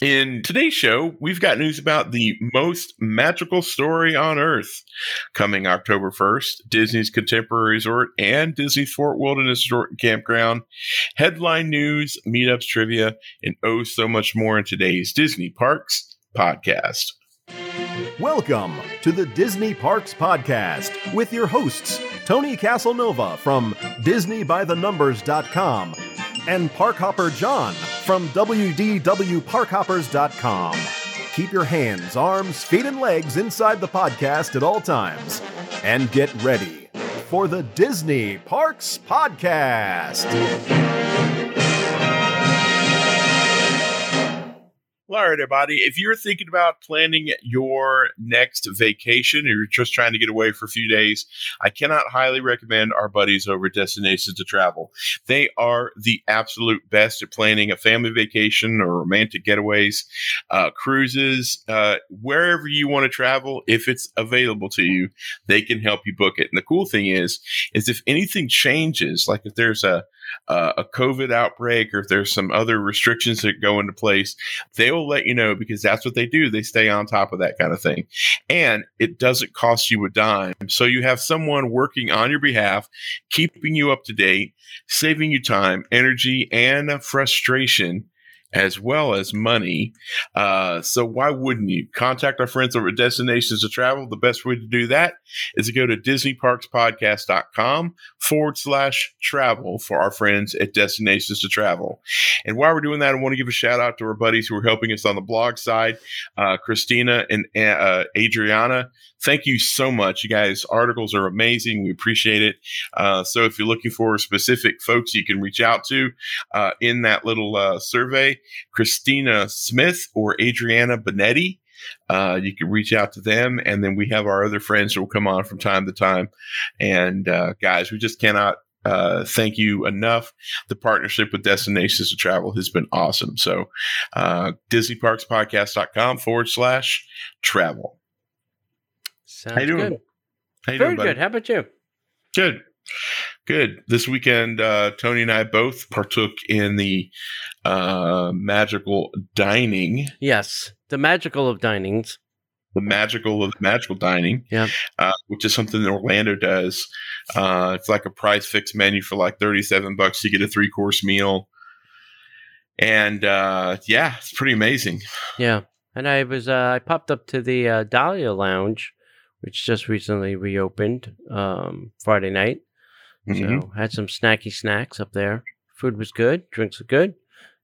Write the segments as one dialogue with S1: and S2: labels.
S1: In today's show, we've got news about the most magical story on Earth coming October 1st Disney's Contemporary Resort and Disney's Fort Wilderness Resort and Campground. Headline news, meetups, trivia, and oh, so much more in today's Disney Parks podcast.
S2: Welcome to the Disney Parks Podcast with your hosts, Tony Casanova from DisneyByTheNumbers.com and Parkhopper John from WDWParkhoppers.com. Keep your hands, arms, feet, and legs inside the podcast at all times. And get ready for the Disney Parks Podcast.
S1: Hello, everybody. If you're thinking about planning your next vacation or you're just trying to get away for a few days, I cannot highly recommend our buddies over at Destinations to Travel. They are the absolute best at planning a family vacation or romantic getaways, uh, cruises, uh, wherever you want to travel. If it's available to you, they can help you book it. And the cool thing is, is if anything changes, like if there's a uh, a COVID outbreak or if there's some other restrictions that go into place, they will let you know because that's what they do. They stay on top of that kind of thing. And it doesn't cost you a dime. So you have someone working on your behalf, keeping you up to date, saving you time, energy, and frustration as well as money. Uh, so why wouldn't you contact our friends over at Destinations to Travel? The best way to do that is to go to DisneyParksPodcast.com forward slash travel for our friends at Destinations to Travel. And while we're doing that, I want to give a shout out to our buddies who are helping us on the blog side, uh, Christina and uh, Adriana. Thank you so much. You guys, articles are amazing. We appreciate it. Uh, so if you're looking for specific folks you can reach out to uh, in that little uh, survey, Christina Smith or Adriana Benetti. Uh, you can reach out to them, and then we have our other friends who will come on from time to time. And uh, guys, we just cannot uh, thank you enough. The partnership with Destinations to Travel has been awesome. So, uh, DisneyParksPodcast.com forward slash travel.
S3: Sounds
S1: How you doing?
S3: good.
S1: How you
S3: Very
S1: doing,
S3: good. How about you?
S1: Good. Good. This weekend, uh, Tony and I both partook in the uh, magical dining,
S3: Yes, the magical of dinings.
S1: the magical of magical dining,
S3: Yeah.
S1: uh, which is something that Orlando does. Uh, it's like a price fixed menu for like 37 bucks. You get a three course meal. And uh, yeah, it's pretty amazing.
S3: Yeah, and I was uh, I popped up to the uh, Dahlia Lounge, which just recently reopened um, Friday night.
S1: Mhm.
S3: So had some snacky snacks up there. Food was good. Drinks were good.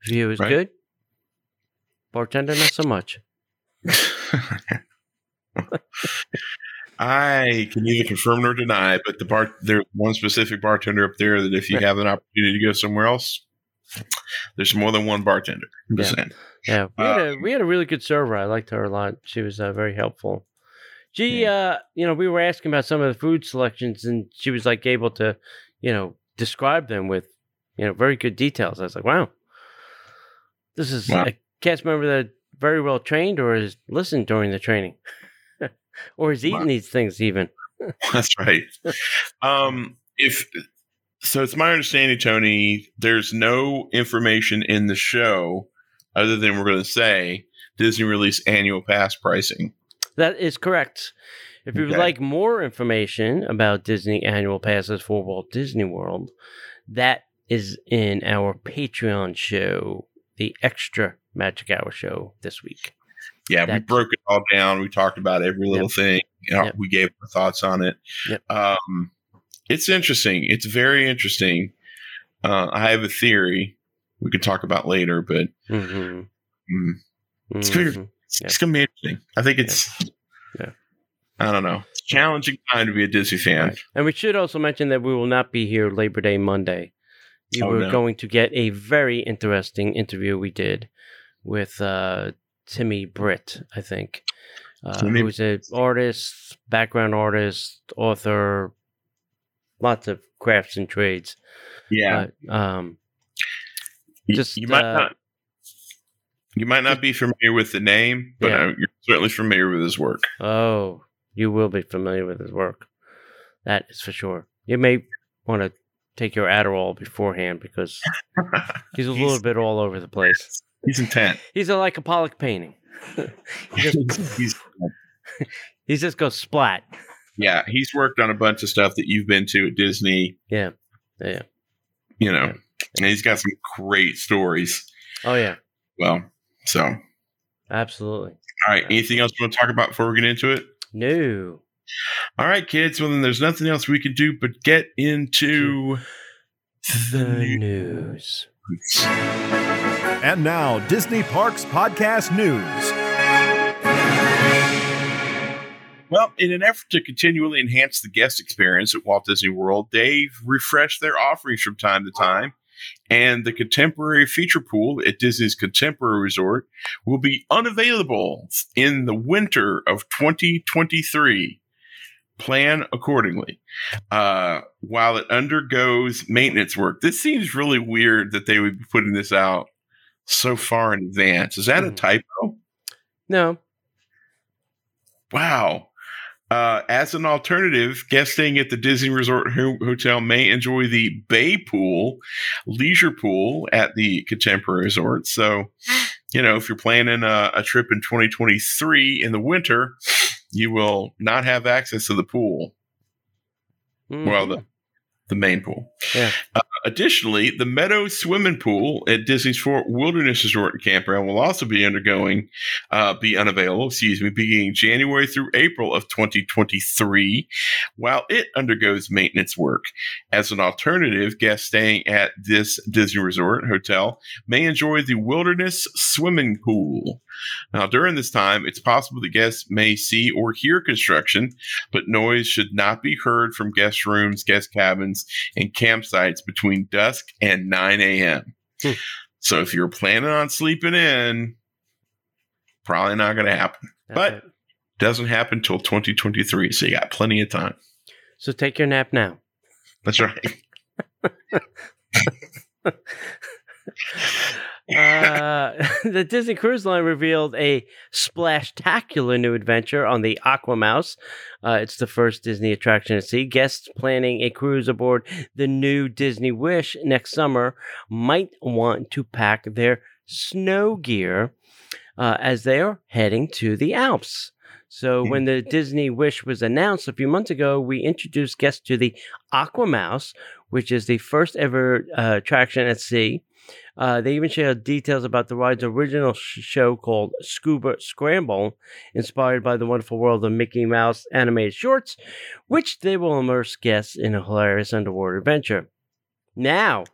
S3: View was
S1: Right.
S3: good. Bartender not so much.
S1: I can neither confirm nor deny, but the bar there's one specific bartender up there that if you have an opportunity to go somewhere else, there's more than one bartender.
S3: Yeah. Yeah, we had a we had a really good server. I liked her a lot. She was uh, very helpful. She, uh, you know, we were asking about some of the food selections, and she was like able to, you know, describe them with, you know, very good details. I was like, wow, this is
S1: Wow.
S3: a cast member that very well trained, or has listened during the training, or has eaten
S1: Wow.
S3: these things even.
S1: That's right. Um, if so, it's my understanding, Tony. There's no information in the show other than we're going to say Disney release annual pass pricing.
S3: That is correct. If you would
S1: Okay.
S3: like more information about Disney annual passes for Walt Disney World, that is in our Patreon show, the Extra Magic Hour show this week.
S1: Yeah, we broke it all down. We talked about every little thing. You know,
S3: Yep.
S1: We gave our thoughts on it.
S3: Yep.
S1: Um, it's interesting. It's very interesting. Uh, I have a theory we could talk about later, but
S3: Mm-hmm.
S1: mm, It's clear. It's,
S3: Yeah.
S1: it's to be interesting. I think it's,
S3: Yeah.
S1: I don't know, it's challenging time to be a Disney fan.
S3: Right. And we should also mention that we will not be here Labor Day Monday. You
S1: Oh,
S3: were
S1: no.
S3: going to get a very interesting interview we did with uh, Timmy Britt, I think, uh,
S1: Timmy-
S3: who's an artist, background artist, author, lots of crafts and trades.
S1: Yeah.
S3: Um,
S1: You-
S3: just,
S1: you might
S3: uh,
S1: not. You might not be familiar with the name, but
S3: Yeah.
S1: you're certainly familiar with his work.
S3: oh, you will be familiar with his work. That is for sure. You may want to take your Adderall beforehand because he's a little bit all over the place.
S1: He's intent.
S3: He's a, like a Pollock painting. he, just,
S1: he's,
S3: he just goes splat.
S1: yeah, he's worked on a bunch of stuff that you've been to at Disney.
S3: Yeah. Yeah.
S1: You know, and he's got some great stories.
S3: Oh yeah.
S1: Well, so
S3: Absolutely.
S1: All right. Anything else you want to talk about before we get into it?
S3: No.
S1: All right, kids. Well, then there's nothing else we can do but get into
S3: The news.
S2: And now, Disney Parks Podcast News.
S1: Well, in an effort to continually enhance the guest experience at Walt Disney World, they've refreshed their offerings from time to time. And the contemporary feature pool at Disney's Contemporary Resort will be unavailable in the winter of 2023. Plan accordingly. Uh, while it undergoes maintenance work, this seems really weird that they would be putting this out so far in advance. Is that a
S3: Mhm.
S1: typo?
S3: No.
S1: Wow. Uh, as an alternative, guests staying at the Disney Resort Ho- Hotel may enjoy the Bay Pool, leisure pool at the Contemporary Resort. So, you know, if you're planning a, a trip in 2023 in the winter, you will not have access to the pool. Well, the, the main pool.
S3: Yeah.
S1: Uh, additionally, the Meadow Swimming Pool at Disney's Fort Wilderness Resort and Campground will also be undergoing, uh, be unavailable, excuse me, beginning January through April of 2023, while it undergoes maintenance work. As an alternative, guests staying at this Disney Resort Hotel may enjoy the Wilderness Swimming Pool. Now, during this time, it's possible the guests may see or hear construction, but noise should not be heard from guest rooms, guest cabins, and campsites between dusk and 9 a.m.
S3: Hmm.
S1: So if you're planning on sleeping in, probably not going to happen.
S3: That's
S1: but-
S3: it.
S1: Doesn't happen till 2023, so you got plenty of time.
S3: so take your nap now.
S1: That's right.
S3: Uh, the Disney Cruise Line revealed a splashtacular new adventure on the Aqua Mouse. Uh, it's the first Disney attraction at sea. Guests planning a cruise aboard the new Disney Wish next summer might want to pack their snow gear uh, as they are heading to the Alps. So, when the Disney Wish was announced a few months ago, we introduced guests to the Aqua Mouse, which is the first ever uh, attraction at sea. Uh, they even shared details about the ride's original sh- show called Scuba Scramble, inspired by the wonderful world of Mickey Mouse animated shorts, which they will immerse guests in a hilarious underwater adventure. Now,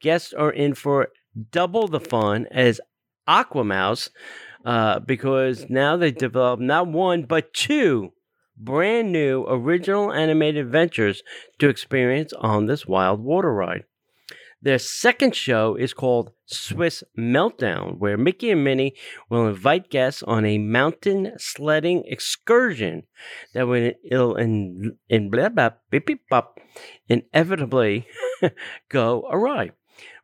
S3: guests are in for double the fun as Aqua Mouse uh, because now they develop not one but two brand new original animated adventures to experience on this wild water ride. Their second show is called Swiss Meltdown, where Mickey and Minnie will invite guests on a mountain sledding excursion that will in, in blah, blah, inevitably go awry.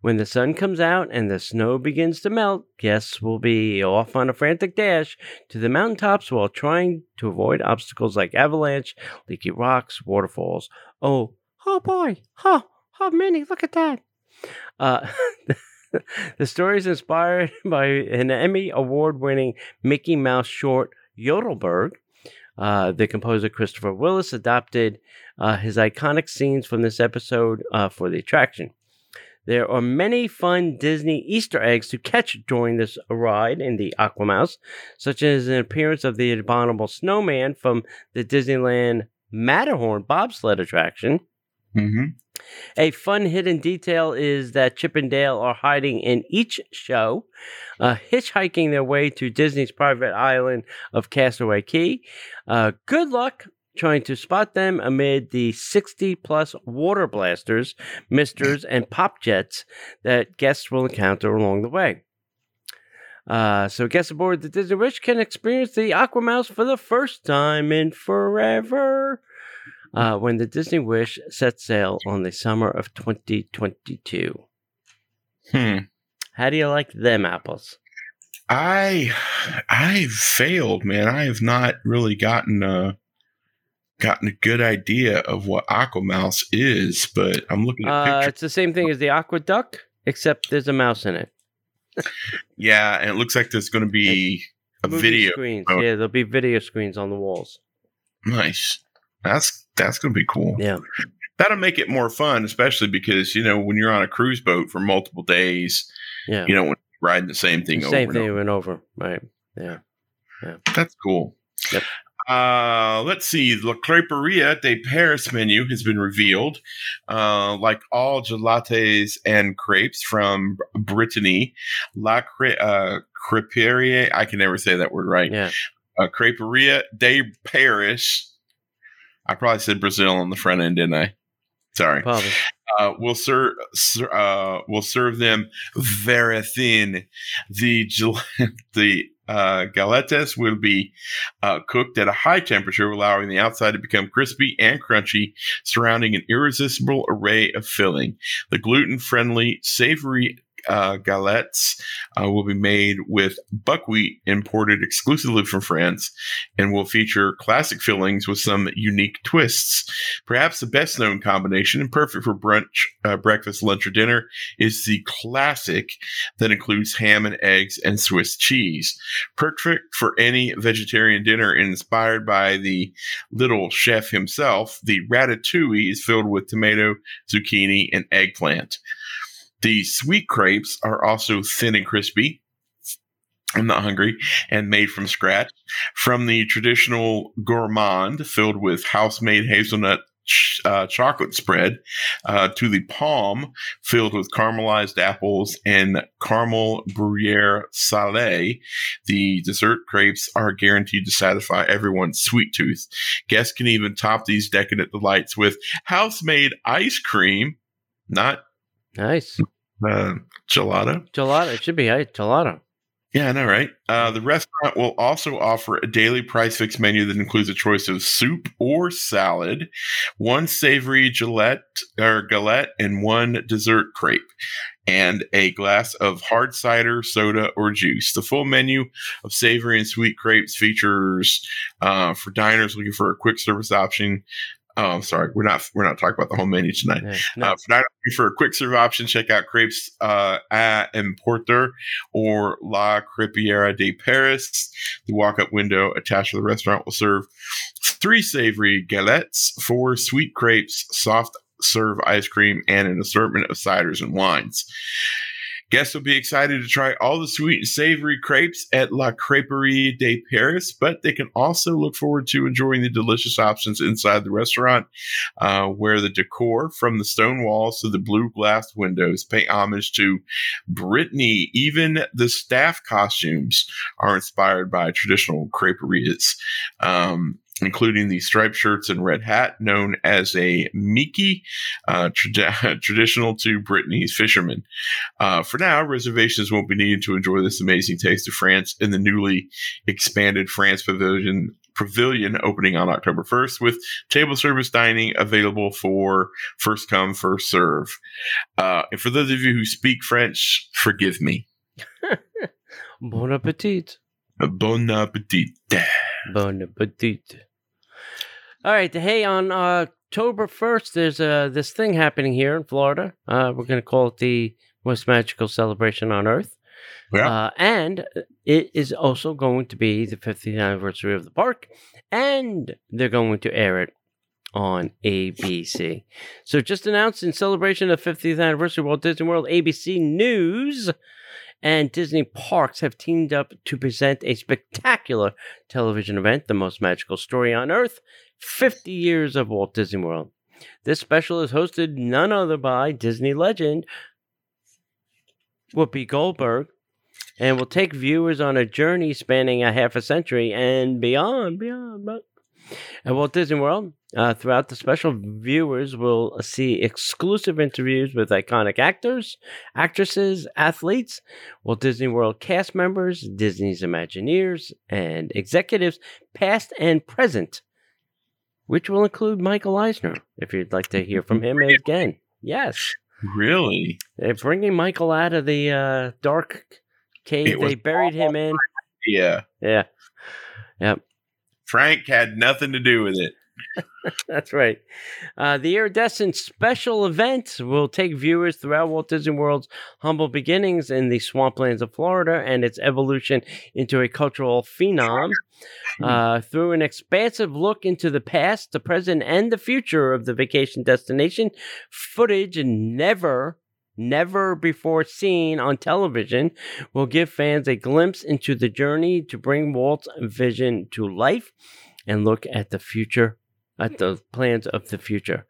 S3: When the sun comes out and the snow begins to melt, guests will be off on a frantic dash to the mountaintops while trying to avoid obstacles like avalanche, leaky rocks, waterfalls. Oh, oh boy, oh, oh, Minnie, look at that. Uh, the story is inspired by an Emmy Award winning Mickey Mouse short, Yodelberg. Uh, the composer Christopher Willis adopted uh, his iconic scenes from this episode uh, for the attraction. There are many fun Disney Easter eggs to catch during this ride in the Aquamouse, such as an appearance of the abominable snowman from the Disneyland Matterhorn bobsled attraction.
S1: Mm-hmm.
S3: A fun hidden detail is that Chip and Dale are hiding in each show, uh, hitchhiking their way to Disney's private island of Castaway Cay. Uh, good luck trying to spot them amid the 60 plus water blasters, misters, and pop jets that guests will encounter along the way. Uh, so, guests aboard the Disney Wish can experience the Aquamouse for the first time in forever uh, when the Disney Wish sets sail on the summer of 2022.
S1: Hmm.
S3: How do you like them apples?
S1: I I've failed, man. I have not really gotten a gotten a good idea of what Aquamouse is, but I'm looking at
S3: Uh, it's the same thing as the Aqua Duck, except there's a mouse in it.
S1: yeah, and it looks like there's going to be a video.
S3: screens.
S1: Oh.
S3: Yeah, there'll be video screens on the walls.
S1: Nice. That's that's going to be cool.
S3: Yeah.
S1: That'll make it more fun, especially because you know when you're on a cruise boat for multiple days,
S3: Yeah.
S1: you know, riding the same thing
S3: The
S1: over
S3: Same
S1: and
S3: thing
S1: over.
S3: went over. Right. Yeah.
S1: That's cool.
S3: Yep.
S1: Uh, let's see. La Creperia de Paris menu has been revealed. Uh, like all galettes and crepes from Brittany, La Cre- uh, Creperia, I can never say that word right.
S3: Yeah.
S1: Uh, Creperia de Paris. I probably said Brazil on the front end, didn't I? Sorry.
S3: Probably.
S1: Uh, we'll serve ser- uh, we'll serve them very thin. The gel- the uh, galettes will be uh, cooked at a high temperature, allowing the outside to become crispy and crunchy, surrounding an irresistible array of filling. The gluten friendly, savory uh, galettes uh, will be made with buckwheat imported exclusively from France and will feature classic fillings with some unique twists. Perhaps the best known combination and perfect for brunch, uh, breakfast, lunch, or dinner is the classic that includes ham and eggs and Swiss cheese. Perfect for any vegetarian dinner inspired by the little chef himself. The ratatouille is filled with tomato, zucchini, and eggplant. The sweet crepes are also thin and crispy. I'm not hungry and made from scratch. From the traditional gourmand filled with house made hazelnut ch- uh, chocolate spread uh, to the palm filled with caramelized apples and caramel Gruyere salé. The dessert crepes are guaranteed to satisfy everyone's sweet tooth. Guests can even top these decadent delights with house made ice cream, not
S3: Nice.
S1: uh, gelato.
S3: Gelato. It should be right. Gelato.
S1: Yeah, I know, right? Uh, the restaurant will also offer a daily price fix menu that includes a choice of soup or salad, one savory Gillette or galette, and one dessert crepe, and a glass of hard cider, soda, or juice. The full menu of savory and sweet crepes features uh, for diners looking for a quick service option. Oh, I'm sorry, we're not we're not talking about the whole menu tonight.
S3: Yeah. No.
S1: Uh, for, for a quick serve option, check out Crepes uh, at Importer or La Crepiera de Paris. The walk up window attached to the restaurant will serve three savory galettes, four sweet crepes, soft serve ice cream, and an assortment of ciders and wines. Guests will be excited to try all the sweet and savory crepes at La Creperie de Paris, but they can also look forward to enjoying the delicious options inside the restaurant uh, where the decor from the stone walls to the blue glass windows pay homage to Brittany. Even the staff costumes are inspired by traditional creperias, um, including the striped shirts and red hat known as a Miki, uh, trad- traditional to Brittany's fishermen. Uh, for now, reservations won't be needed to enjoy this amazing taste of France in the newly expanded France Pavilion. Pavilion opening on October 1st with table service dining available for first come, first serve. Uh, and for those of you who speak French, forgive me.
S3: Bon appetit.
S1: Bon appetit.
S3: Bon appetit. All right. Hey, on October 1st, there's uh, this thing happening here in Florida. Uh, we're going to call it the most magical celebration on earth.
S1: Yeah.
S3: Uh, and it is also going to be the 50th anniversary of the park, and they're going to air it on ABC. So, just announced in celebration of 50th anniversary of Walt Disney World, ABC News and Disney Parks have teamed up to present a spectacular television event, The Most Magical Story on Earth 50 Years of Walt Disney World. This special is hosted none other by Disney legend Whoopi Goldberg and will take viewers on a journey spanning a half a century and beyond, beyond. But at Walt Disney World, uh, throughout the special, viewers will see exclusive interviews with iconic actors, actresses, athletes, Walt Disney World cast members, Disney's Imagineers, and executives, past and present, which will include Michael Eisner, if you'd like to hear from him again. Yes.
S1: Really?
S3: They're bringing Michael out of the uh, dark cave they buried him in.
S1: Yeah.
S3: Yeah. Yep.
S1: Frank had nothing to do with it.
S3: That's right. Uh, the Iridescent special event will take viewers throughout Walt Disney World's humble beginnings in the swamplands of Florida and its evolution into a cultural phenom. Uh, through an expansive look into the past, the present, and the future of the vacation destination, footage never never before seen on television, will give fans a glimpse into the journey to bring Walt's vision to life and look at the future, at the plans of the future.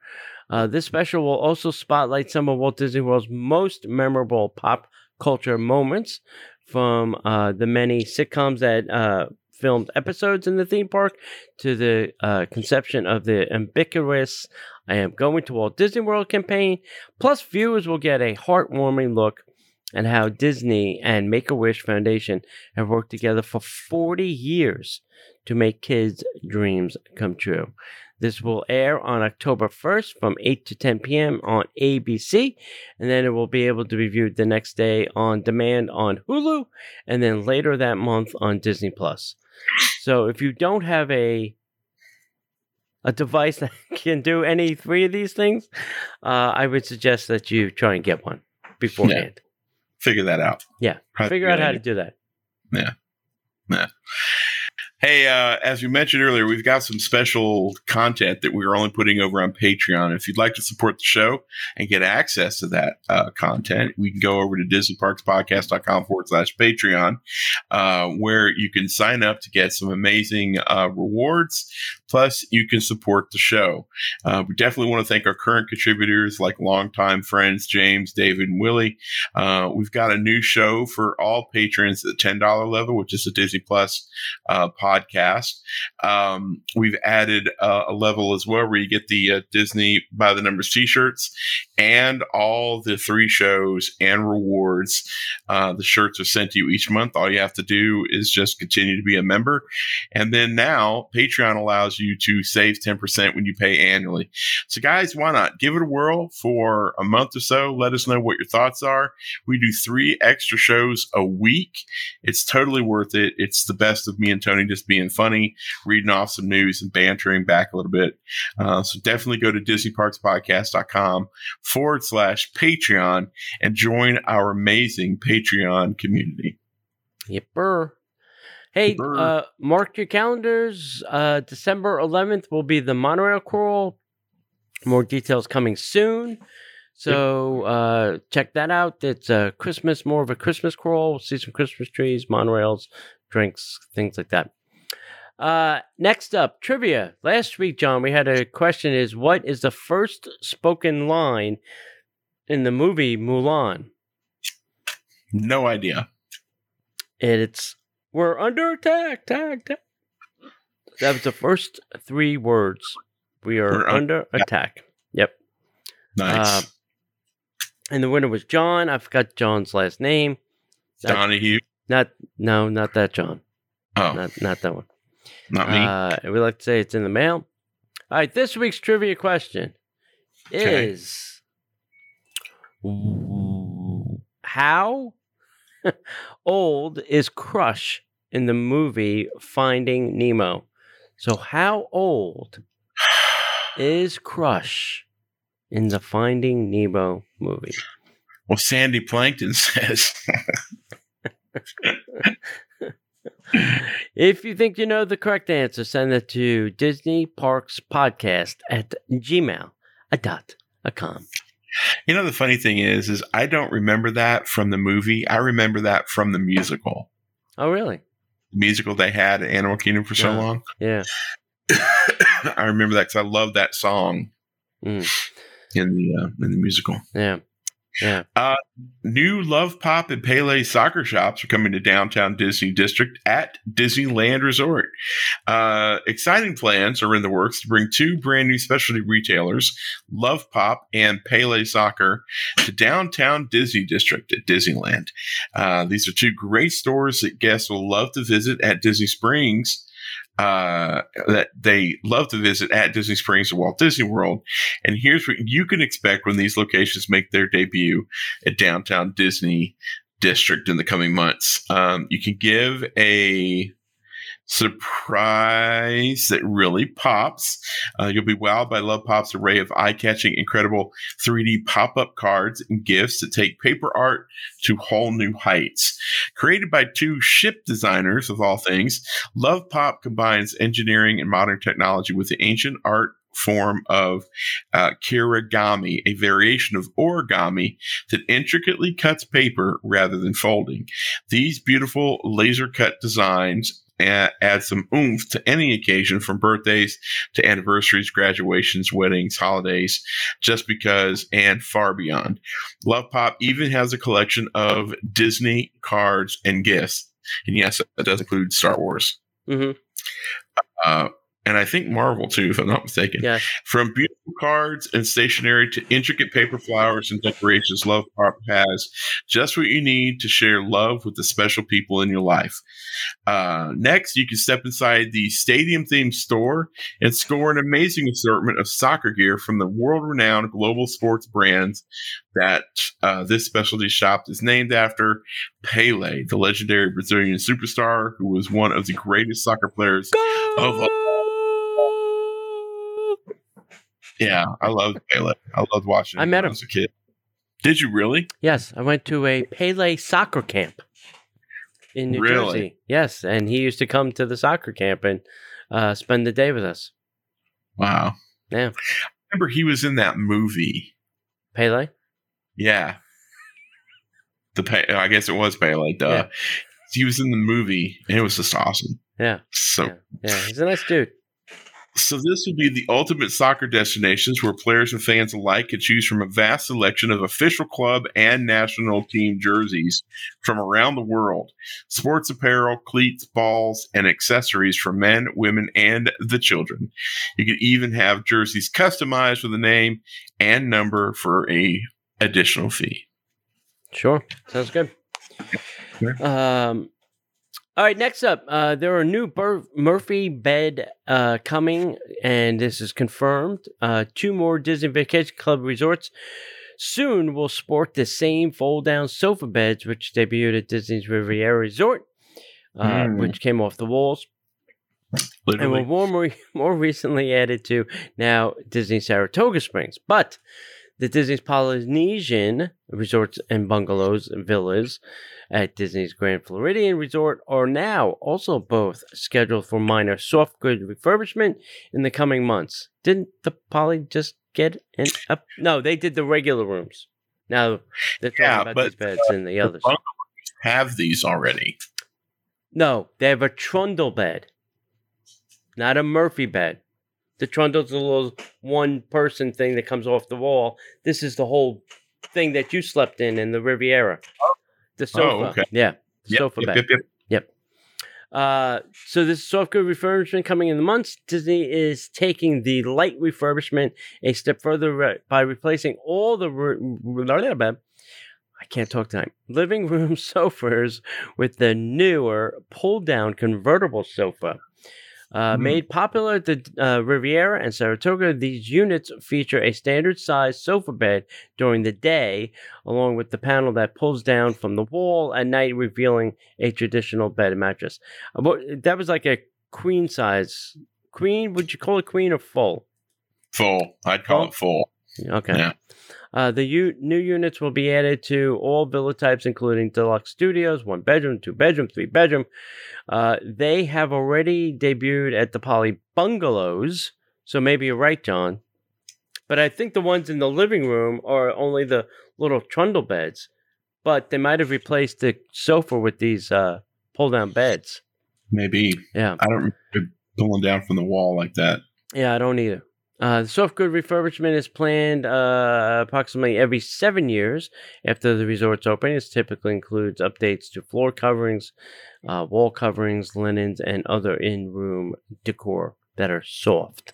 S3: Uh, this special will also spotlight some of Walt Disney World's most memorable pop culture moments from uh, the many sitcoms that uh, filmed episodes in the theme park to the uh, conception of the ambiguous I am going to Walt Disney World campaign. Plus, viewers will get a heartwarming look at how Disney and Make a Wish Foundation have worked together for 40 years to make kids' dreams come true. This will air on October 1st from 8 to 10 p.m. on ABC, and then it will be able to be viewed the next day on demand on Hulu, and then later that month on Disney Plus. So if you don't have a a device that can do any three of these things, uh, I would suggest that you try and get one beforehand. Yeah.
S1: Figure that out.
S3: Yeah, Probably figure out how to do that.
S1: Yeah, yeah. Hey, uh, as we mentioned earlier, we've got some special content that we're only putting over on Patreon. If you'd like to support the show and get access to that uh, content, we can go over to DisneyParksPodcast.com forward slash Patreon, uh, where you can sign up to get some amazing uh, rewards. Plus, you can support the show. Uh, we definitely want to thank our current contributors like longtime friends James, David, and Willie. Uh, we've got a new show for all patrons at the $10 level, which is a Disney Plus podcast podcast. Um, we've added uh, a level as well where you get the uh, Disney by the numbers t-shirts and all the three shows and rewards. Uh, the shirts are sent to you each month. All you have to do is just continue to be a member. And then now Patreon allows you to save 10% when you pay annually. So guys, why not give it a whirl for a month or so? Let us know what your thoughts are. We do three extra shows a week. It's totally worth it. It's the best of me and Tony just being funny, reading off some news and bantering back a little bit. Uh, so definitely go to DisneyParksPodcast.com forward slash Patreon and join our amazing Patreon community.
S3: Yipper. Hey, uh, mark your calendars. Uh, December 11th will be the monorail crawl. More details coming soon. So uh, check that out. It's a Christmas, more of a Christmas crawl. We'll see some Christmas trees, monorails, drinks, things like that. Uh, next up, trivia. Last week, John, we had a question: Is what is the first spoken line in the movie Mulan?
S1: No idea.
S3: It's "We're under attack, tag, tag." That was the first three words. We are We're under un- attack. Yep.
S1: Nice. Uh,
S3: and the winner was John. I forgot John's last name.
S1: Donahue.
S3: Not no, not that John.
S1: Oh,
S3: not not that one.
S1: Not me.
S3: Uh, we like to say it's in the mail. All right, this week's trivia question is how old is Crush in the movie Finding Nemo? So, how old is Crush in the Finding Nemo movie?
S1: Well, Sandy Plankton says.
S3: if you think you know the correct answer, send it to Disney Parks Podcast at gmail.com.
S1: You know the funny thing is, is I don't remember that from the movie. I remember that from the musical.
S3: Oh, really?
S1: The musical they had at Animal Kingdom for so
S3: yeah.
S1: long.
S3: Yeah.
S1: I remember that because I love that song
S3: mm.
S1: in the uh, in the musical.
S3: Yeah. Yeah. Uh,
S1: new Love Pop and Pele soccer shops are coming to downtown Disney District at Disneyland Resort. Uh, exciting plans are in the works to bring two brand new specialty retailers, Love Pop and Pele Soccer, to downtown Disney District at Disneyland. Uh, these are two great stores that guests will love to visit at Disney Springs uh, that they love to visit at Disney Springs or Walt Disney World. And here's what you can expect when these locations make their debut at downtown Disney District in the coming months. Um, you can give a surprise that really pops. Uh, you'll be wowed by Love Pop's array of eye catching, incredible 3D pop up cards and gifts that take paper art to whole new heights. Created by two ship designers, of all things, Love Pop combines engineering and modern technology with the ancient art form of uh, kirigami, a variation of origami that intricately cuts paper rather than folding. These beautiful laser cut designs add some oomph to any occasion from birthdays to anniversaries, graduations, weddings, holidays, just because and far beyond. Love Pop even has a collection of Disney cards and gifts. And yes, that does include Star Wars.
S3: Mm-hmm.
S1: Uh, and I think Marvel too, if I'm not mistaken.
S3: Yeah.
S1: From beautiful cards and stationery to intricate paper flowers and decorations, Love Pop has just what you need to share love with the special people in your life. Uh, next, you can step inside the stadium themed store and score an amazing assortment of soccer gear from the world renowned global sports brands that uh, this specialty shop is named after Pele, the legendary Brazilian superstar who was one of the greatest soccer players
S3: Go!
S1: of all Yeah, I loved Pele. I loved watching.
S3: I met him.
S1: as a kid. Did you really?
S3: Yes, I went to a Pele soccer camp in New
S1: Really?
S3: Jersey. Yes, and he used to come to the soccer camp and uh, spend the day with us.
S1: Wow.
S3: Yeah.
S1: I remember he was in that movie.
S3: Pele?
S1: Yeah. The Pe- I guess it was Pele. Duh.
S3: Yeah.
S1: He was in the movie, and it was just awesome.
S3: Yeah,
S1: So,
S3: Yeah. yeah, he's a nice dude.
S1: So this would be the ultimate soccer destinations where players and fans alike can choose from a vast selection of official club and national team jerseys from around the world. Sports apparel, cleats, balls, and accessories for men, women, and the children. You can even have jerseys customized with a name and number for a additional fee.
S3: Sure, sounds good. Um, all right, next up, uh, there are new Bur- Murphy bed uh, coming, and this is confirmed. Uh, two more Disney Vacation Club resorts soon will sport the same fold-down sofa beds, which debuted at Disney's Riviera Resort, uh,
S1: Hmm.
S3: which came off the walls and were more, more recently added to now Disney Saratoga Springs. But the Disney's Polynesian resorts and bungalows and villas at Disney's Grand Floridian Resort are now also both scheduled for minor soft good refurbishment in the coming months. Didn't the Poly just get an up? No, they did the regular rooms. Now they're talking
S1: Yeah,
S3: about
S1: but,
S3: these beds and the others.
S1: bungalows Have these already?
S3: No, they have a trundle bed, not a Murphy bed. The trundle's a little one person thing that comes off the wall. This is the whole thing that you slept in in the Riviera. The sofa.
S1: okay.
S3: Yeah.
S1: Yep,
S3: sofa
S1: yep,
S3: bed.
S1: yep, yep.
S3: Uh, so this soft good refurbishment coming in the months. Disney is taking the light refurbishment a step further re- by replacing all the. Re- I can't talk tonight. Living room sofas with the newer pull-down convertible sofa. Uh,
S1: Hmm.
S3: Made popular at the uh, Riviera and Saratoga, these units feature a standard size sofa bed during the day, along with the panel that pulls down from the wall at night, revealing a traditional bed and mattress. Uh, that was like a queen size. Queen? Would you call it queen or full?
S1: Full. I'd call
S3: Full?
S1: it full.
S3: Okay.
S1: Yeah.
S3: Uh, the u- new units will be added to all villa types, including deluxe studios, one bedroom, two bedroom, three bedroom. Uh, they have already debuted at the Poly Bungalows, so maybe you're right, John. But I think the ones in the living room are only the little trundle beds, but they might have replaced the sofa with these uh, pull down beds.
S1: Maybe.
S3: Yeah.
S1: I don't remember pulling down from the wall like that.
S3: Yeah, I don't either. Uh, the soft good refurbishment is planned uh, approximately every seven years after the resort's open. It typically includes updates to floor coverings, uh, wall coverings, linens, and other in room decor that are soft.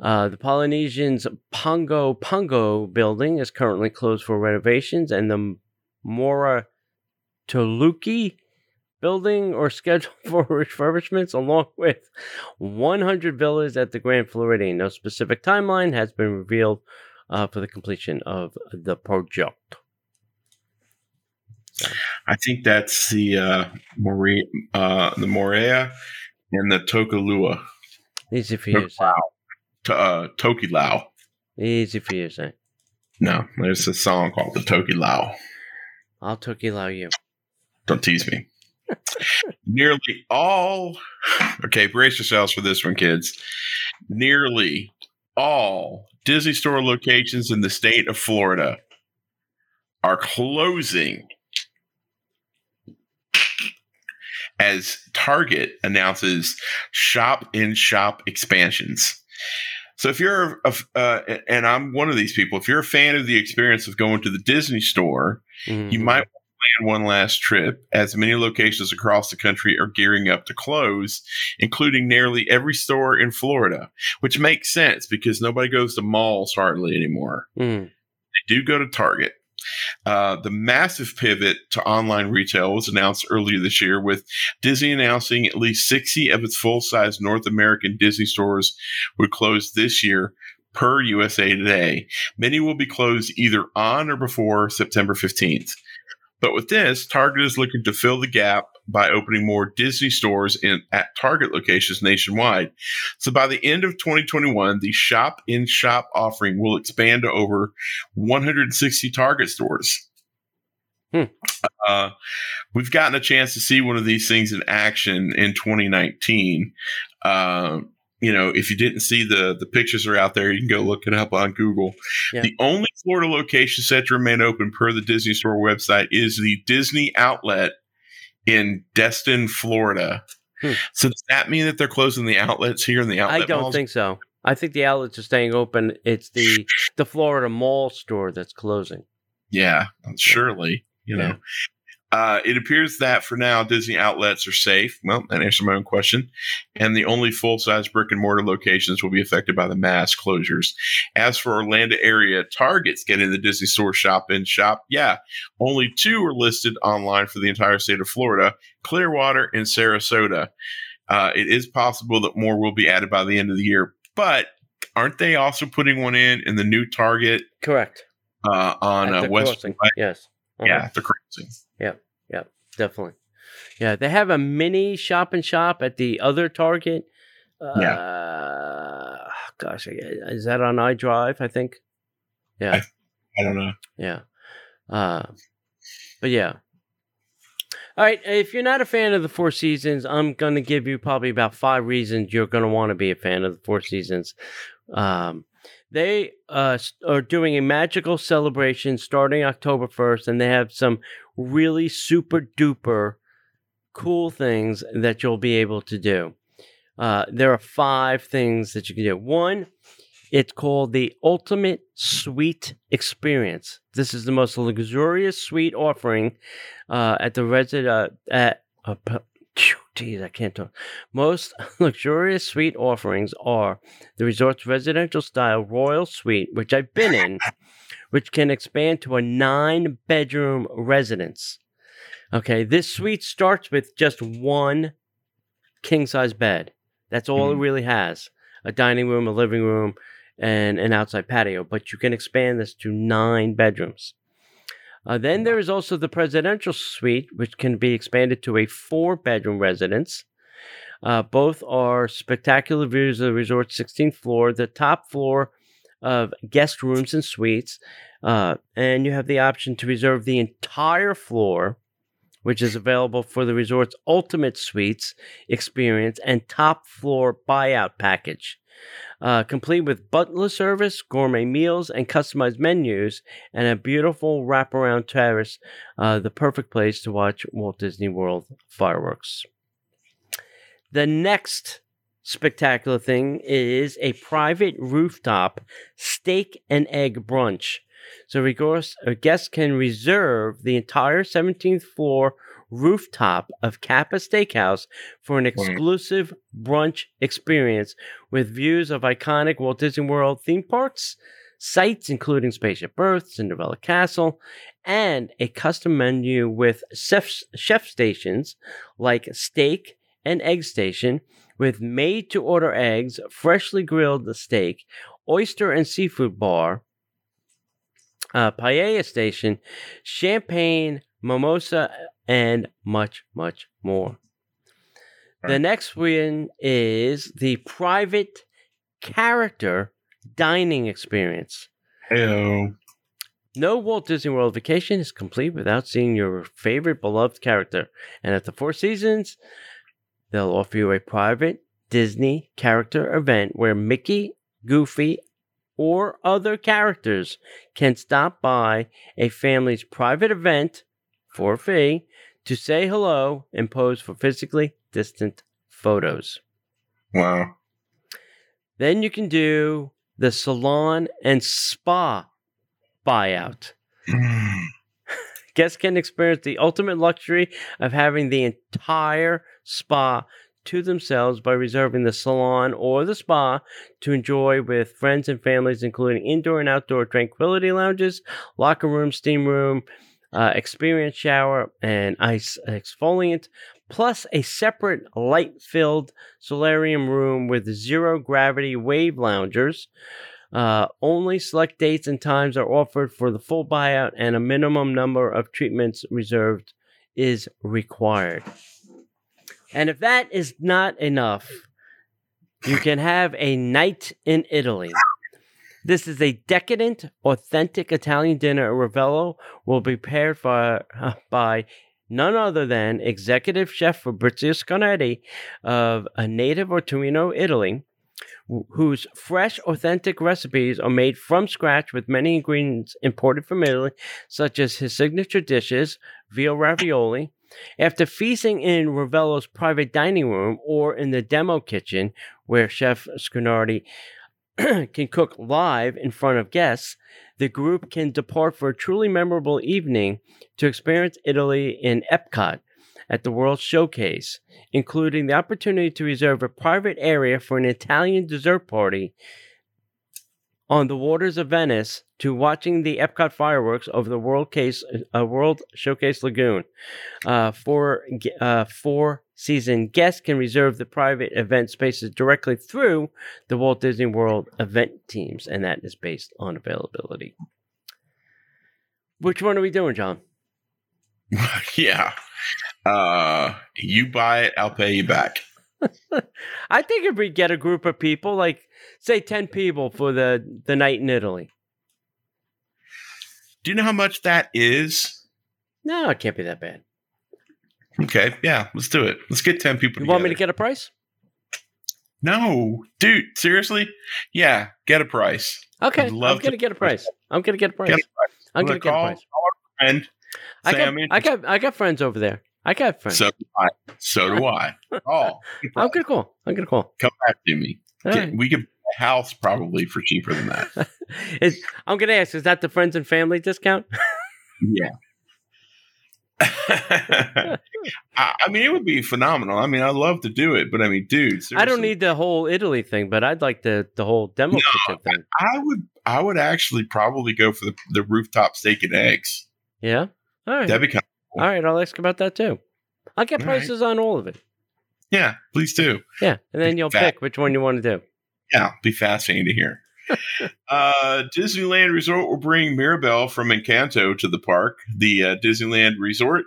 S3: Uh, the Polynesian's Pongo Pongo building is currently closed for renovations, and the Mora Toluki building or scheduled for refurbishments, along with 100 villas at the Grand Floridian. No specific timeline has been revealed uh, for the completion of the project.
S1: I think that's the uh, Morea, uh, the Morea and the Tokalua.
S3: Easy for you to say.
S1: To, uh, Tokilau.
S3: Easy for you to say.
S1: No, there's a song called the Tokilau.
S3: I'll allow you.
S1: Don't tease me. Nearly all, okay, brace yourselves for this one, kids. Nearly all Disney Store locations in the state of Florida are closing as Target announces shop in shop expansions. So if you're a, uh, and I'm one of these people, if you're a fan of the experience of going to the Disney store,
S3: Mhm.
S1: you might plan one last trip as many locations across the country are gearing up to close, including nearly every store in Florida, which makes sense because nobody goes to malls hardly anymore
S3: Mhm.
S1: they do go to Target. Uh, the massive pivot to online retail was announced earlier this year, with Disney announcing at least 60 of its full size North American Disney stores would close this year, per USA Today. Many will be closed either on or before September 15th. But with this, Target is looking to fill the gap by opening more Disney stores in at Target locations nationwide. So by the end of 2021, the shop in shop offering will expand to over 160 Target stores.
S3: Hmm.
S1: Uh, we've gotten a chance to see one of these things in action in 2019. Uh, you know, if you didn't see the the pictures are out there, you can go look it up on Google.
S3: Yeah.
S1: The only Florida location set to remain open per the Disney Store website is the Disney Outlet in Destin, Florida.
S3: Hmm.
S1: So does that mean that they're closing the outlets here in the outlet
S3: I don't
S1: malls?
S3: think so. I think the outlets are staying open. It's the the Florida Mall store that's closing.
S1: Yeah, surely. You know, uh, it appears that for now Disney outlets are safe. Well, that answers my own question. And the only full size brick and mortar locations will be affected by the mass closures. As for Orlando area Targets getting the Disney Store shop in shop, yeah, only two are listed online for the entire state of Florida: Clearwater and Sarasota. Uh, it is possible that more will be added by the end of the year, but aren't they also putting one in in the new Target
S3: Correct.
S1: uh, on uh, West?
S3: Yes. Uh-huh.
S1: Yeah, the crossing.
S3: definitely. Yeah, they have a mini shop and shop at the other Target.
S1: Yeah.
S3: Uh, gosh, is that on iDrive? I think. Yeah,
S1: I don't know.
S3: yeah. Uh, but yeah. All right. If you're not a fan of the Four Seasons, I'm gonna give you probably about five reasons you're gonna want to be a fan of the Four Seasons. Um, they uh, are doing a magical celebration starting October 1st, and they have some really super duper cool things that you'll be able to do. Uh, there are five things that you can do. One, it's called the Ultimate Suite Experience. This is the most luxurious suite offering uh, at the resident uh, at. Uh, Geez, I can't talk. Most luxurious suite offerings are the resort's residential style royal suite, which I've been in, which can expand to a nine bedroom residence. Okay, this suite starts with just one king size bed. That's all it
S1: Mhm.
S3: really has a dining room, a living room, and an outside patio. But you can expand this to nine bedrooms. Uh, then there is also the presidential suite, which can be expanded to a four bedroom residence. Uh, both are spectacular views of the resort's 16th floor, the top floor of guest rooms and suites. Uh, and you have the option to reserve the entire floor, which is available for the resort's ultimate suites experience and top floor buyout package. Uh, complete with butler service, gourmet meals, and customized menus, and a beautiful wraparound terrace, uh, the perfect place to watch Walt Disney World fireworks. The next spectacular thing is a private rooftop steak and egg brunch. So, guests can reserve the entire 17th floor rooftop of Capa Steakhouse for an exclusive brunch experience with views of iconic Walt Disney World theme parks, sites including Spaceship Earth, Cinderella Castle, and a custom menu with chef, chef stations like steak and egg station with made to order eggs, freshly grilled steak, oyster and seafood bar, uh, paella station, champagne mimosa, and much, much more. The next one is the private character dining experience.
S1: Hello.
S3: No Walt Disney World vacation is complete without seeing your favorite beloved character. And at the Four Seasons, they'll offer you a private Disney character event where Mickey, Goofy, or other characters can stop by a family's private event for a fee to say hello and pose for physically distant photos.
S1: Wow.
S3: Then you can do the salon and spa buyout. Mm. Guests can experience the ultimate luxury of having the entire spa to themselves by reserving the salon or the spa to enjoy with friends and families, including indoor and outdoor tranquility lounges, locker room, steam room, uh, experience shower, and ice exfoliant, plus a separate light filled solarium room with zero gravity wave loungers. Uh, only select dates and times are offered for the full buyout, and a minimum number of treatments reserved is required. And if that is not enough, you can have a night in Italy. This is a decadent, authentic Italian dinner at Ravello will be prepared for, uh, by none other than executive chef Fabrizio Schenardi of a native or Torino, Italy, wh- whose fresh, authentic recipes are made from scratch with many ingredients imported from Italy, such as his signature dishes, veal ravioli. After feasting in Ravello's private dining room or in the demo kitchen, where Chef Schenardi can cook live in front of guests, the group can depart for a truly memorable evening to experience Italy in Epcot at the World Showcase, including the opportunity to reserve a private area for an Italian dessert party on the waters of Venice to watching the Epcot fireworks over the World Case uh, World Showcase Lagoon. Uh, uh, Four Seasons guests can reserve the private event spaces directly through the Walt Disney World event teams, and that is based on availability. Which one are we doing, John?
S1: yeah. Uh, you buy it, I'll pay you back.
S3: I think if we get a group of people, like say ten people for the the night in Italy.
S1: Do you know how much that is?
S3: No, it can't be that bad.
S1: Okay, yeah, let's do it. Let's get ten people.
S3: You want me to get a price?
S1: No, dude, seriously? Yeah, get a price.
S3: Okay, I'm
S1: love to-
S3: gonna get a price. I'm gonna get a price.
S1: Get a
S3: I'm gonna
S1: gonna
S3: get a price.
S1: friend.
S3: I got, I got, I got friends over there. I got friends.
S1: So do I. So do I. Oh,
S3: I'm gonna call. I'm gonna call.
S1: come back to me. Get-
S3: right.
S1: We could buy a house probably for cheaper than that.
S3: Is, I'm gonna ask. Is that the friends and family discount?
S1: yeah. I, I mean, it would be phenomenal. I mean, I'd love to do it, but I mean, dude,
S3: I don't need the whole Italy thing, but I'd like the the whole demo
S1: No,
S3: thing.
S1: I would. I would actually probably go for the, the rooftop steak and eggs.
S3: Yeah. All right.
S1: That'd be kind.
S3: All right. I'll ask about that too. I'll get
S1: All right.
S3: prices on all of it.
S1: Yeah, please do.
S3: Yeah, and then you'll
S1: Fat.
S3: pick which one you want to do.
S1: Yeah, be fascinating to hear. uh, Disneyland Resort will bring Mirabel from Encanto to the park. The uh, Disneyland Resort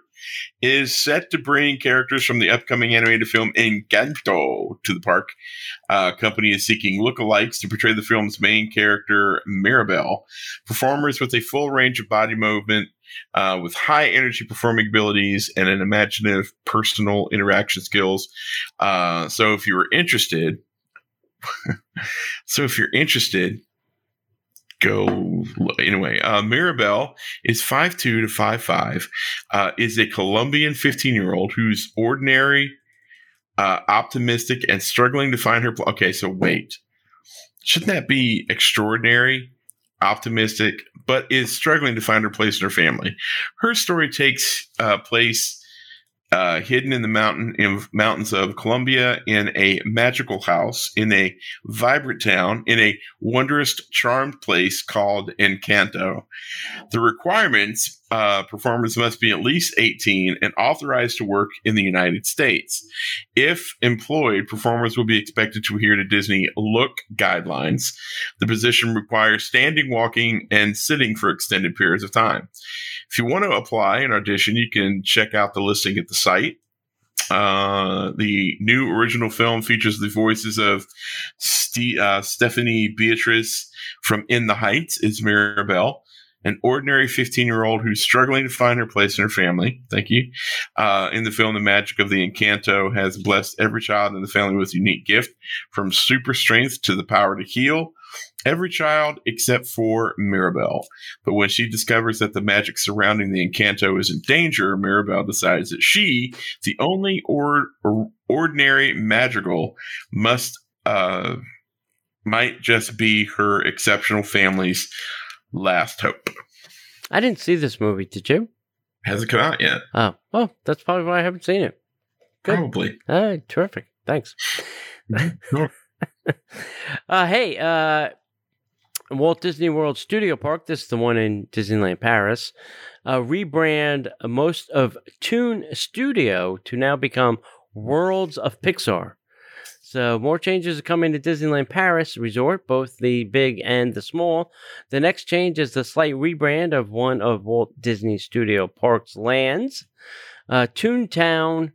S1: is set to bring characters from the upcoming animated film Encanto to the park. Uh, company is seeking lookalikes to portray the film's main character, Mirabel. Performers with a full range of body movement, uh, with high energy performing abilities and an imaginative personal interaction skills. Uh, so if you were interested, so if you're interested, go anyway. Uh, Mirabel is 5'2 to 5'5, uh, is a Colombian 15 year old who's ordinary, uh, optimistic, and struggling to find her. Pl- okay, so wait. Shouldn't that be extraordinary, optimistic, but is struggling to find her place in her family? Her story takes uh, place uh, hidden in the mountain in mountains of Colombia in a magical house in a vibrant town in a wondrous charmed place called Encanto. The requirements uh, performers must be at least 18 and authorized to work in the United States. If employed, performers will be expected to adhere to Disney look guidelines. The position requires standing, walking, and sitting for extended periods of time. If you want to apply and audition, you can check out the listing at the site. Uh, the new original film features the voices of Ste- uh, Stephanie Beatriz from In the Heights is Mirabel, an ordinary 15 year old who's struggling to find her place in her family. Thank you. Uh, in the film, the magic of the Encanto has blessed every child in the family with a unique gift from super strength to the power to heal. Every child except for Mirabel. But when she discovers that the magic surrounding the Encanto is in danger, Mirabel decides that she, the only or, or ordinary Madrigal, must uh, might just be her exceptional family's last hope.
S3: I didn't see this movie. Did you?
S1: Hasn't come out yet.
S3: Oh, well, that's probably why I haven't seen it. Good.
S1: Probably.
S3: Right, terrific. Thanks.
S1: Sure.
S3: uh, hey, uh, Walt Disney World Studio Park, this is the one in Disneyland Paris, uh, rebrand most of Toon Studio to now become Worlds of Pixar. So more changes are coming to Disneyland Paris Resort, both the big and the small. The next change is the slight rebrand of one of Walt Disney Studio Park's lands. Uh, Toontown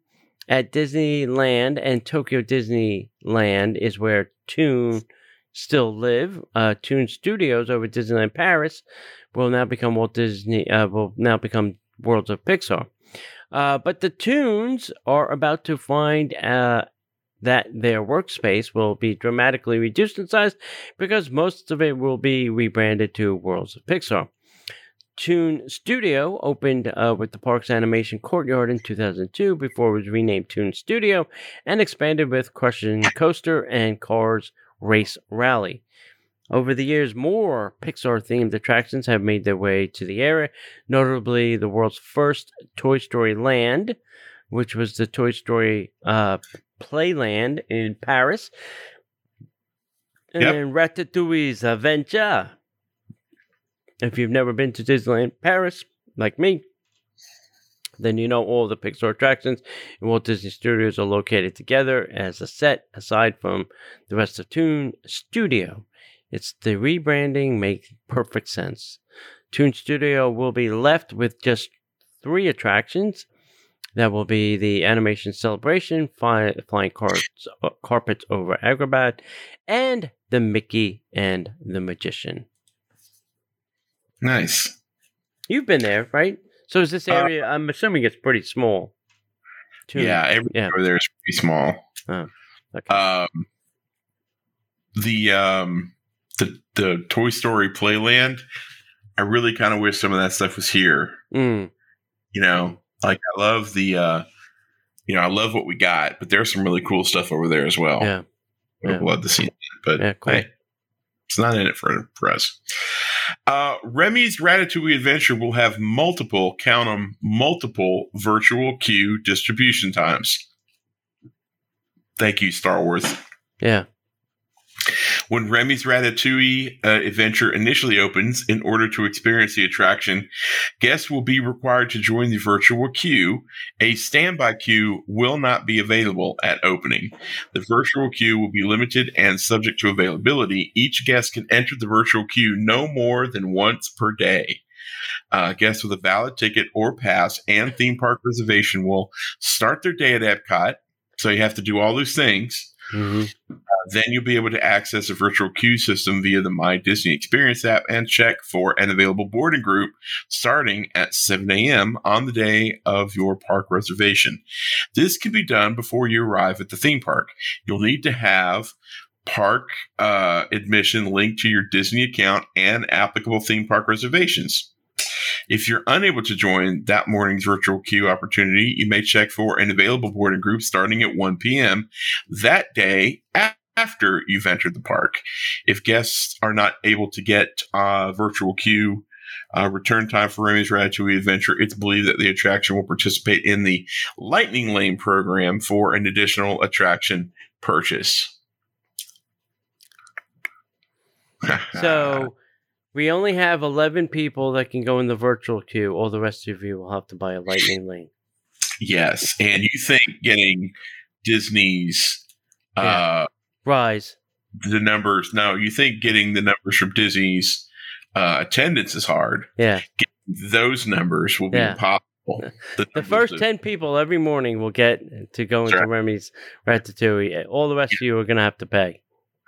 S3: at Disneyland and Tokyo Disneyland is where Toon still live. Uh, Toon Studios over Disneyland Paris will now become Walt Disney. Uh, will now become Worlds of Pixar. Uh, but the Toons are about to find uh, that their workspace will be dramatically reduced in size because most of it will be rebranded to Worlds of Pixar. Toon Studio opened uh, with the park's animation courtyard in 2002 before it was renamed Toon Studio and expanded with Crush's Coaster and Cars Race Rally. Over the years, more Pixar themed attractions have made their way to the area, notably the world's first Toy Story Land, which was the Toy Story uh, Playland in Paris, and
S1: Yep.
S3: then Ratatouille's Adventure. If you've never been to Disneyland Paris, like me, then you know all the Pixar attractions in Walt Disney Studios are located together as a set aside from the rest of Toon Studio. It's the rebranding makes perfect sense. Toon Studio will be left with just three attractions. That will be the Animation Celebration, fly, Flying cars, uh, Carpets over Agrabah, and the Mickey and the Magician.
S1: Nice.
S3: You've been there, right? So is this
S1: Uh,
S3: area? I'm assuming it's pretty small. Toon.
S1: Yeah, everything
S3: Yeah.
S1: over there is pretty small.
S3: Okay.
S1: Um, the um, the the Toy Story Playland. I really kind of wish some of that stuff was here.
S3: Mm,
S1: You know, like I love the, uh, you know, I love what we got, but there's some really cool stuff over there as well.
S3: yeah.
S1: I'd
S3: yeah.
S1: love to see that, but
S3: Yeah, cool.
S1: hey, it's not in it for, for us. Uh, Remy's Ratatouille Adventure will have multiple, count them, multiple virtual queue distribution times. Thank you, Star Wars.
S3: Yeah.
S1: When Remy's Ratatouille uh, adventure initially opens, in order to experience the attraction, guests will be required to join the virtual queue. A standby queue will not be available at opening. The virtual queue will be limited and subject to availability. Each guest can enter the virtual queue no more than once per day. Uh, guests with a valid ticket or pass and theme park reservation will start their day at Epcot. So you have to do all those things
S3: hmm
S1: then you'll be able to access a virtual queue system via the My Disney Experience app and check for an available boarding group starting at 7 a.m. on the day of your park reservation. This can be done before you arrive at the theme park. You'll need to have park uh, admission linked to your Disney account and applicable theme park reservations. If you're unable to join that morning's virtual queue opportunity, you may check for an available boarding group starting at 1 p.m. that day after you've entered the park. If guests are not able to get uh, virtual queue uh, return time for Remy's Ratatouille Adventure, it's believed that the attraction will participate in the Lightning Lane program for an additional attraction purchase.
S3: So We only have 11 people that can go in the virtual queue. All the rest of you will have to buy a lightning lane.
S1: Yes, and you think getting Disney's uh
S3: Rise.
S1: the numbers? No, you think getting the numbers from Disney's uh, attendance is hard.
S3: Yeah.
S1: Those numbers will be
S3: Yeah.
S1: impossible.
S3: The
S1: numbers
S3: first
S1: of-
S3: 10 people every morning will get to go
S1: That's
S3: into
S1: right.
S3: Remy's Ratatouille. All the rest of you are going to have to pay.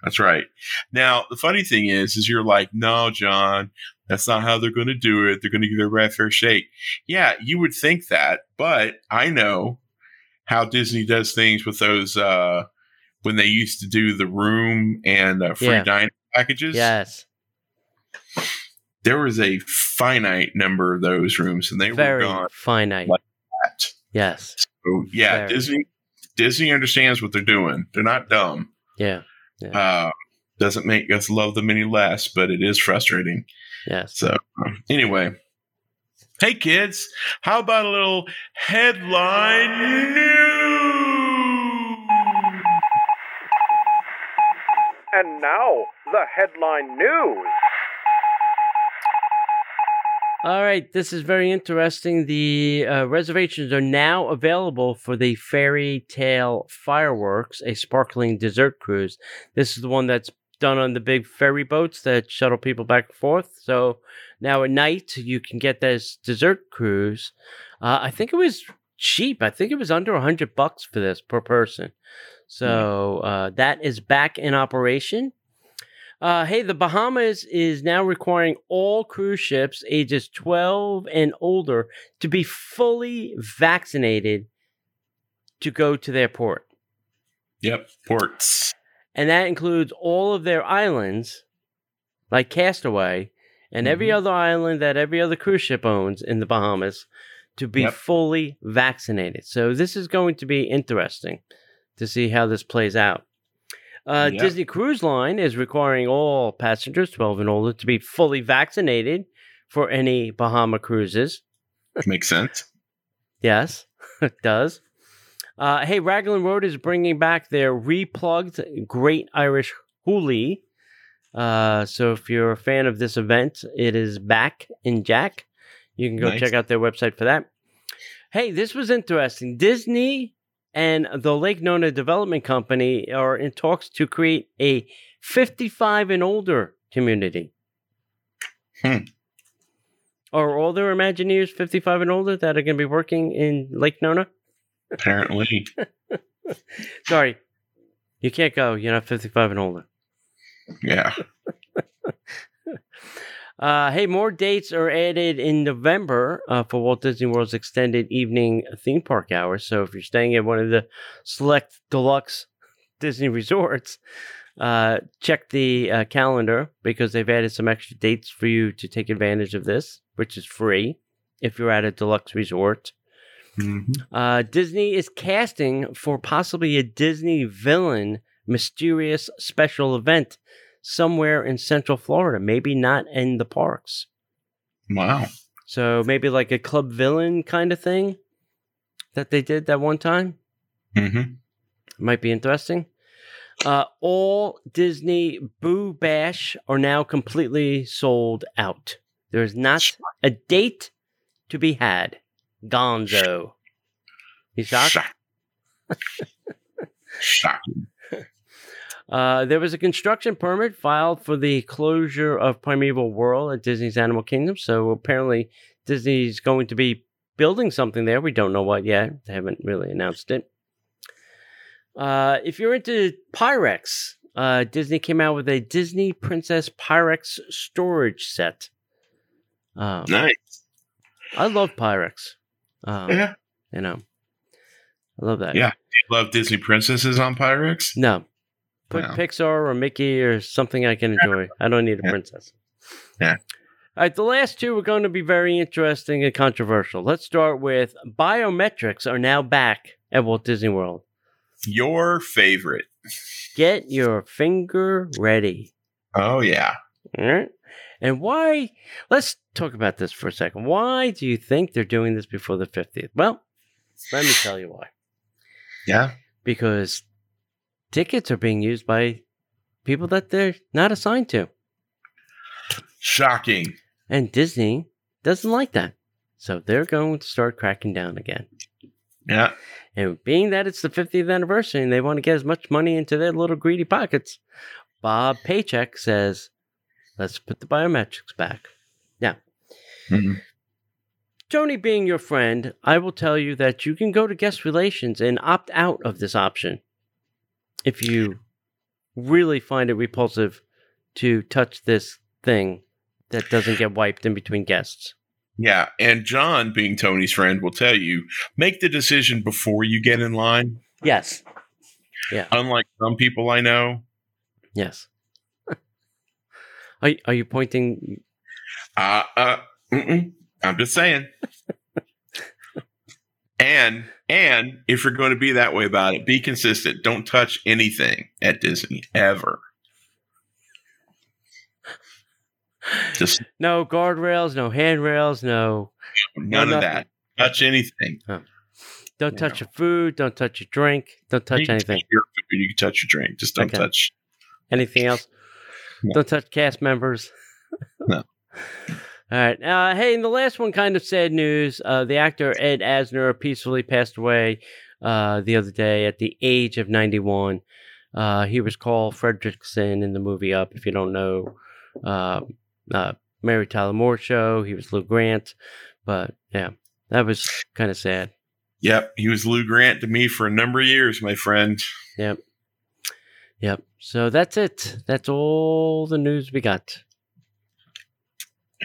S1: That's right. Now the funny thing is, is you're like, no, John, that's not how they're going to do it. They're going to give their rat fair shake. Yeah, you would think that, but I know how Disney does things with those uh, when they used to do the room and uh, free
S3: Yeah.
S1: dining packages.
S3: Yes.
S1: there was a finite number of those rooms, and they
S3: Very
S1: were gone.
S3: finite.
S1: Like That.
S3: Yes.
S1: So yeah,
S3: Very.
S1: Disney Disney understands what they're doing. They're not dumb.
S3: Yeah.
S1: Uh, doesn't make us love them any less, but it is frustrating.
S3: Yes.
S1: So anyway, hey kids, how about a little headline news?
S2: And now, the headline news.
S3: All right, this is very interesting. The uh, reservations are now available for the Fairy Tale Fireworks, a sparkling dessert cruise. This is the one that's done on the big ferry boats that shuttle people back and forth. So now at night you can get this dessert cruise. Uh, I think it was cheap. I think it was under a hundred bucks for this per person. So uh, that is back in operation. Uh, hey, the Bahamas is now requiring all cruise ships ages 12 and older to be fully vaccinated to go to their port.
S1: Yep, ports.
S3: And that includes all of their islands, like Castaway, and every
S1: Mhm.
S3: other island that every other cruise ship owns in the Bahamas to be
S1: Yep.
S3: fully vaccinated. So this is going to be interesting to see how this plays out. Uh,
S1: Yep.
S3: Disney Cruise Line is requiring all passengers 12 and older to be fully vaccinated for any Bahama cruises.
S1: Makes sense.
S3: Yes, it does. Uh, hey, Raglan Road is bringing back their replugged Great Irish Hoolie. Uh, so if you're a fan of this event, it is back in Jack. You can go
S1: Nice.
S3: check out their website for that. Hey, this was interesting. Disney and the Lake Nona Development Company are in talks to create a 55 and older community.
S1: Hmm.
S3: Are all their Imagineers 55 and older that are going to be working in Lake Nona?
S1: Apparently,
S3: Sorry, you can't go. You're not 55 and older.
S1: yeah.
S3: Uh, hey, more dates are added in November uh, for Walt Disney World's extended evening theme park hours. So if you're staying at one of the select deluxe Disney resorts, uh, check the uh, calendar because they've added some extra dates for you to take advantage of this, which is free if you're at a deluxe resort.
S1: Mhm.
S3: Uh, Disney is casting for possibly a Disney villain mysterious special event somewhere in Central Florida, maybe not in the parks.
S1: Wow.
S3: So maybe like a club villain kind of thing that they did that one time.
S1: hmm
S3: Might be interesting. Uh, all Disney Boo Bash are now completely sold out. There is not a date to be had. Gonzo. You shocked?
S1: Shock. Shocking.
S3: Uh, there was a construction permit filed for the closure of Primeval World at Disney's Animal Kingdom. So apparently, Disney's going to be building something there. We don't know what yet. They haven't really announced it. Uh, if you're into Pyrex, uh, Disney came out with a Disney Princess Pyrex storage set. Um,
S1: Nice.
S3: I love Pyrex. Um,
S1: Yeah.
S3: You know, I love that.
S1: Yeah. Do you love Disney princesses on Pyrex.
S3: No. Put
S1: No.
S3: Pixar or Mickey or something I can enjoy. I don't need a
S1: Yeah.
S3: princess.
S1: Yeah.
S3: All right, the last two are going to be very interesting and controversial. Let's start with biometrics are now back at Walt Disney World.
S1: Your favorite.
S3: Get your finger ready.
S1: Oh yeah.
S3: All right. And why? Let's talk about this for a second. Why do you think they're doing this before the 50th? Well, let me tell you why.
S1: Yeah.
S3: because tickets are being used by people that they're not assigned to.
S1: Shocking.
S3: And Disney doesn't like that. So they're going to start cracking down again.
S1: Yeah.
S3: And being that it's the 50th anniversary and they want to get as much money into their little greedy pockets, Bob Paycheck says, let's put the biometrics back. Now,
S1: Mhm.
S3: Tony being your friend, I will tell you that you can go to guest relations and opt out of this option if you really find it repulsive to touch this thing that doesn't get wiped in between guests.
S1: Yeah. And John, being Tony's friend, will tell you make the decision before you get in line.
S3: Yes. Yeah.
S1: Unlike some people I know,
S3: Yes. are, are you pointing?
S1: uh, uh. I'm just saying. and and if you're going to be that way about it, be consistent. Don't touch anything at Disney ever. Just
S3: No guardrails, no handrails, no.
S1: none
S3: No,
S1: of
S3: nothing.
S1: that. Touch anything.
S3: Don't
S1: Yeah.
S3: touch your food. Don't touch your drink. Don't touch
S1: you
S3: anything.
S1: touch your you can touch your drink. Just don't
S3: Okay.
S1: touch.
S3: Anything else?
S1: No.
S3: Don't touch cast members.
S1: No.
S3: All right. Uh, hey, and the last one, kind of sad news. Uh, the actor Ed Asner peacefully passed away uh, the other day at the age of 91. Uh, he was Carl Fredricksen in the movie Up. If you don't know, uh, uh, Mary Tyler Moore show. He was Lou Grant. But yeah, that was kind of sad.
S1: Yep, he was Lou Grant to me for a number of years, my friend.
S3: Yep. Yep. So that's it. That's all the news we got.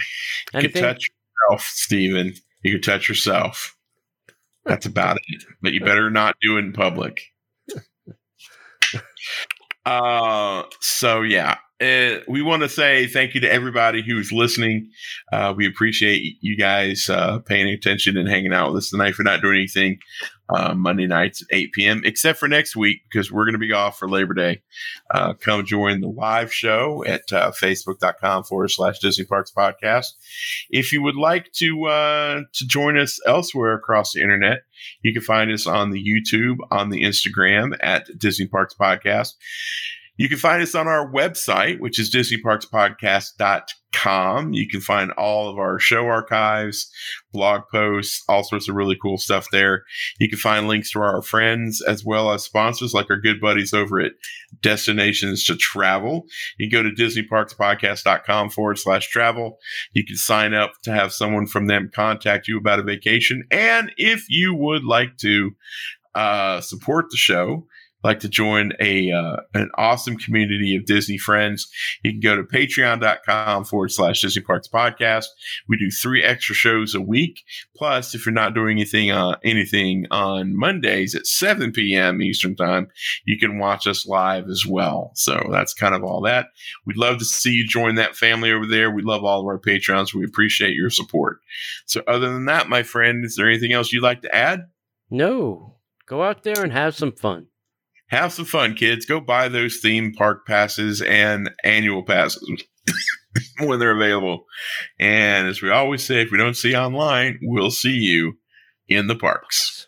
S1: You could touch yourself, Stephen. You could touch yourself. That's about it. But you better not do it in public. Uh, so yeah, uh, we want to say thank you to everybody who's listening. Uh, we appreciate you guys uh, paying attention and hanging out with us tonight. For not doing anything uh, Monday nights at 8 p.m. except for next week because we're going to be off for Labor Day. Uh, come join the live show at uh, facebook.com forward slash Disney Parks Podcast. If you would like to uh, to join us elsewhere across the internet, you can find us on the YouTube, on the Instagram at Disney Parks Podcast. You can find us on our website, which is DisneyParksPodcast.com. You can find all of our show archives, blog posts, all sorts of really cool stuff there. You can find links to our friends as well as sponsors like our good buddies over at Destinations to Travel. You can go to DisneyParksPodcast.com forward slash travel. You can sign up to have someone from them contact you about a vacation. And if you would like to uh, support the show, like to join a uh, an awesome community of Disney friends, you can go to patreon.com forward slash Disney Parks Podcast. We do three extra shows a week. Plus, if you're not doing anything uh, anything on Mondays at 7 p.m. Eastern Time, you can watch us live as well. So that's kind of all that. We'd love to see you join that family over there. We love all of our patrons. We appreciate your support. So, other than that, my friend, is there anything else you'd like to add?
S3: No. Go out there and have some fun.
S1: Have some fun, kids. Go buy those theme park passes and annual passes when they're available. And as we always say, if we don't see online, we'll see you in the parks.